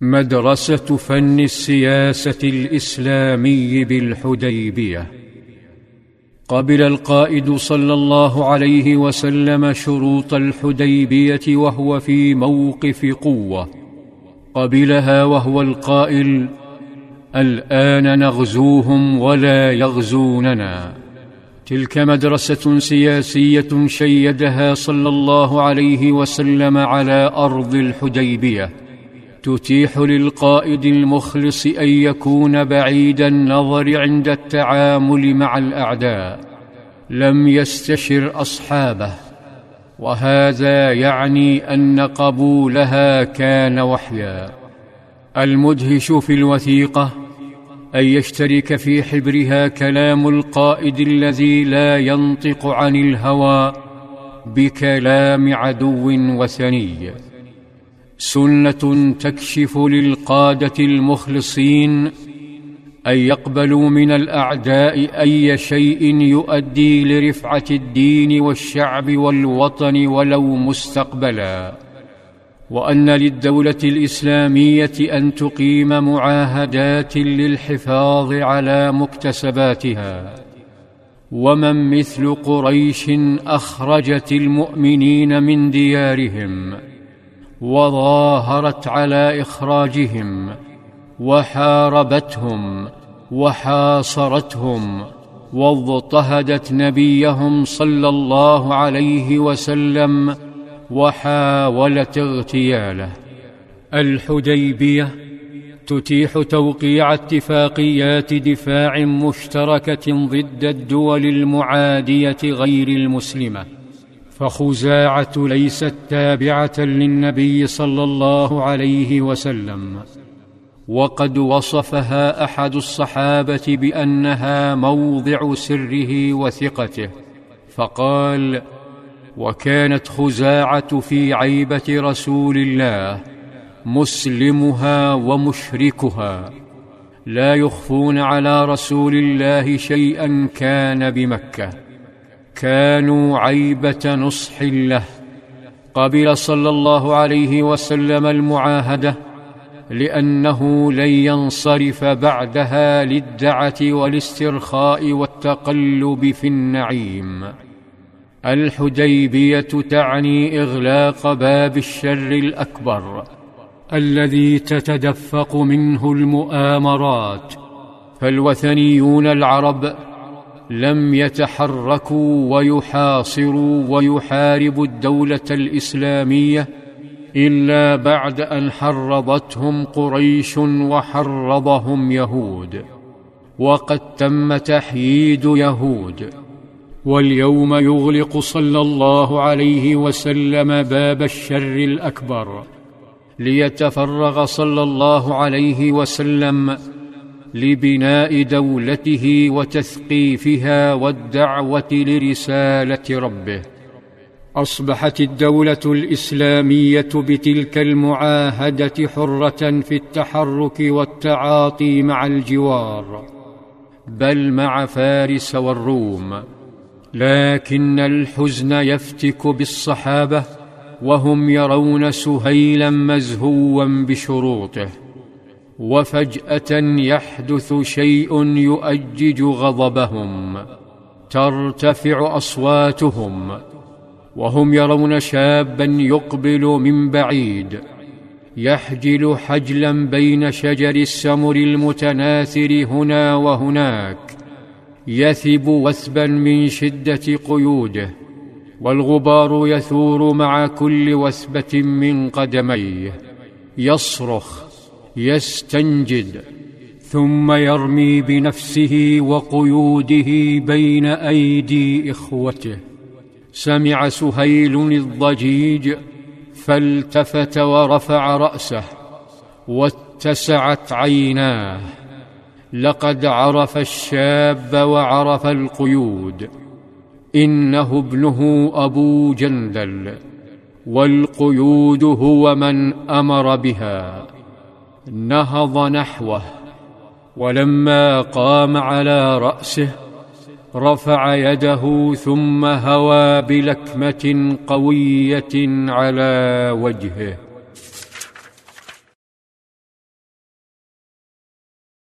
مدرسة فن السياسة الإسلامي بالحديبية. قبل القائد صلى الله عليه وسلم شروط الحديبية وهو في موقف قوة. قبلها وهو القائل الآن نغزوهم ولا يغزوننا. تلك مدرسة سياسية شيدها صلى الله عليه وسلم على أرض الحديبية. تتيح للقائد المخلص أن يكون بعيد النظر عند التعامل مع الأعداء. لم يستشر أصحابه. وهذا يعني أن قبولها كان وحيا. المدهش في الوثيقة أن يشترك في حبرها كلام القائد الذي لا ينطق عن الهوى بكلام عدو وثني. سنة تكشف للقادة المخلصين أن يقبلوا من الأعداء أي شيء يؤدي لرفعة الدين والشعب والوطن ولو مستقبلا. وأن للدولة الإسلامية أن تقيم معاهدات للحفاظ على مكتسباتها. ومن مثل قريش أخرجت المؤمنين من ديارهم. وظاهرت على إخراجهم وحاربتهم وحاصرتهم واضطهدت نبيهم صلى الله عليه وسلم وحاولت اغتياله. الحديبية تتيح توقيع اتفاقيات دفاع مشتركة ضد الدول المعادية غير المسلمة. فخزاعة ليست تابعة للنبي صلى الله عليه وسلم. وقد وصفها أحد الصحابة بأنها موضع سره وثقته فقال وكانت خزاعة في عيبة رسول الله مسلمها ومشركها لا يخفون على رسول الله شيئا كان بمكة. كانوا عيبة نصح له. قبل صلى الله عليه وسلم المعاهدة لأنه لن ينصرف بعدها للدعة والاسترخاء والتقلب في النعيم. الحديبية تعني إغلاق باب الشر الأكبر الذي تتدفق منه المؤامرات. فالوثنيون العرب لم يتحركوا ويحاصروا ويحاربوا الدولة الإسلامية إلا بعد أن حرضتهم قريش وحرضهم يهود. وقد تم تحييد يهود. واليوم يغلق صلى الله عليه وسلم باب الشر الأكبر. ليتفرغ صلى الله عليه وسلم لبناء دولته وتثقيفها والدعوة لرسالة ربه. أصبحت الدولة الإسلامية بتلك المعاهدة حرة في التحرك والتعاطي مع الجوار بل مع فارس والروم. لكن الحزن يفتك بالصحابة وهم يرون سهيلا مزهوا بشروطه. وفجأة يحدث شيء يؤجج غضبهم ترتفع أصواتهم وهم يرون شابا يقبل من بعيد يحجل حجلا بين شجر السمر المتناثر هنا وهناك يثب وثبا من شدة قيوده والغبار يثور مع كل وثبة من قدميه يصرخ يستنجد ثم يرمي بنفسه وقيوده بين أيدي إخوته. سمع سهيل الضجيج فالتفت ورفع رأسه واتسعت عيناه. لقد عرف الشاب وعرف القيود إنه ابنه أبو جندل والقيود هو من أمر بها. نهض نحوه ولما قام على رأسه رفع يده ثم هوى بلكمة قوية على وجهه.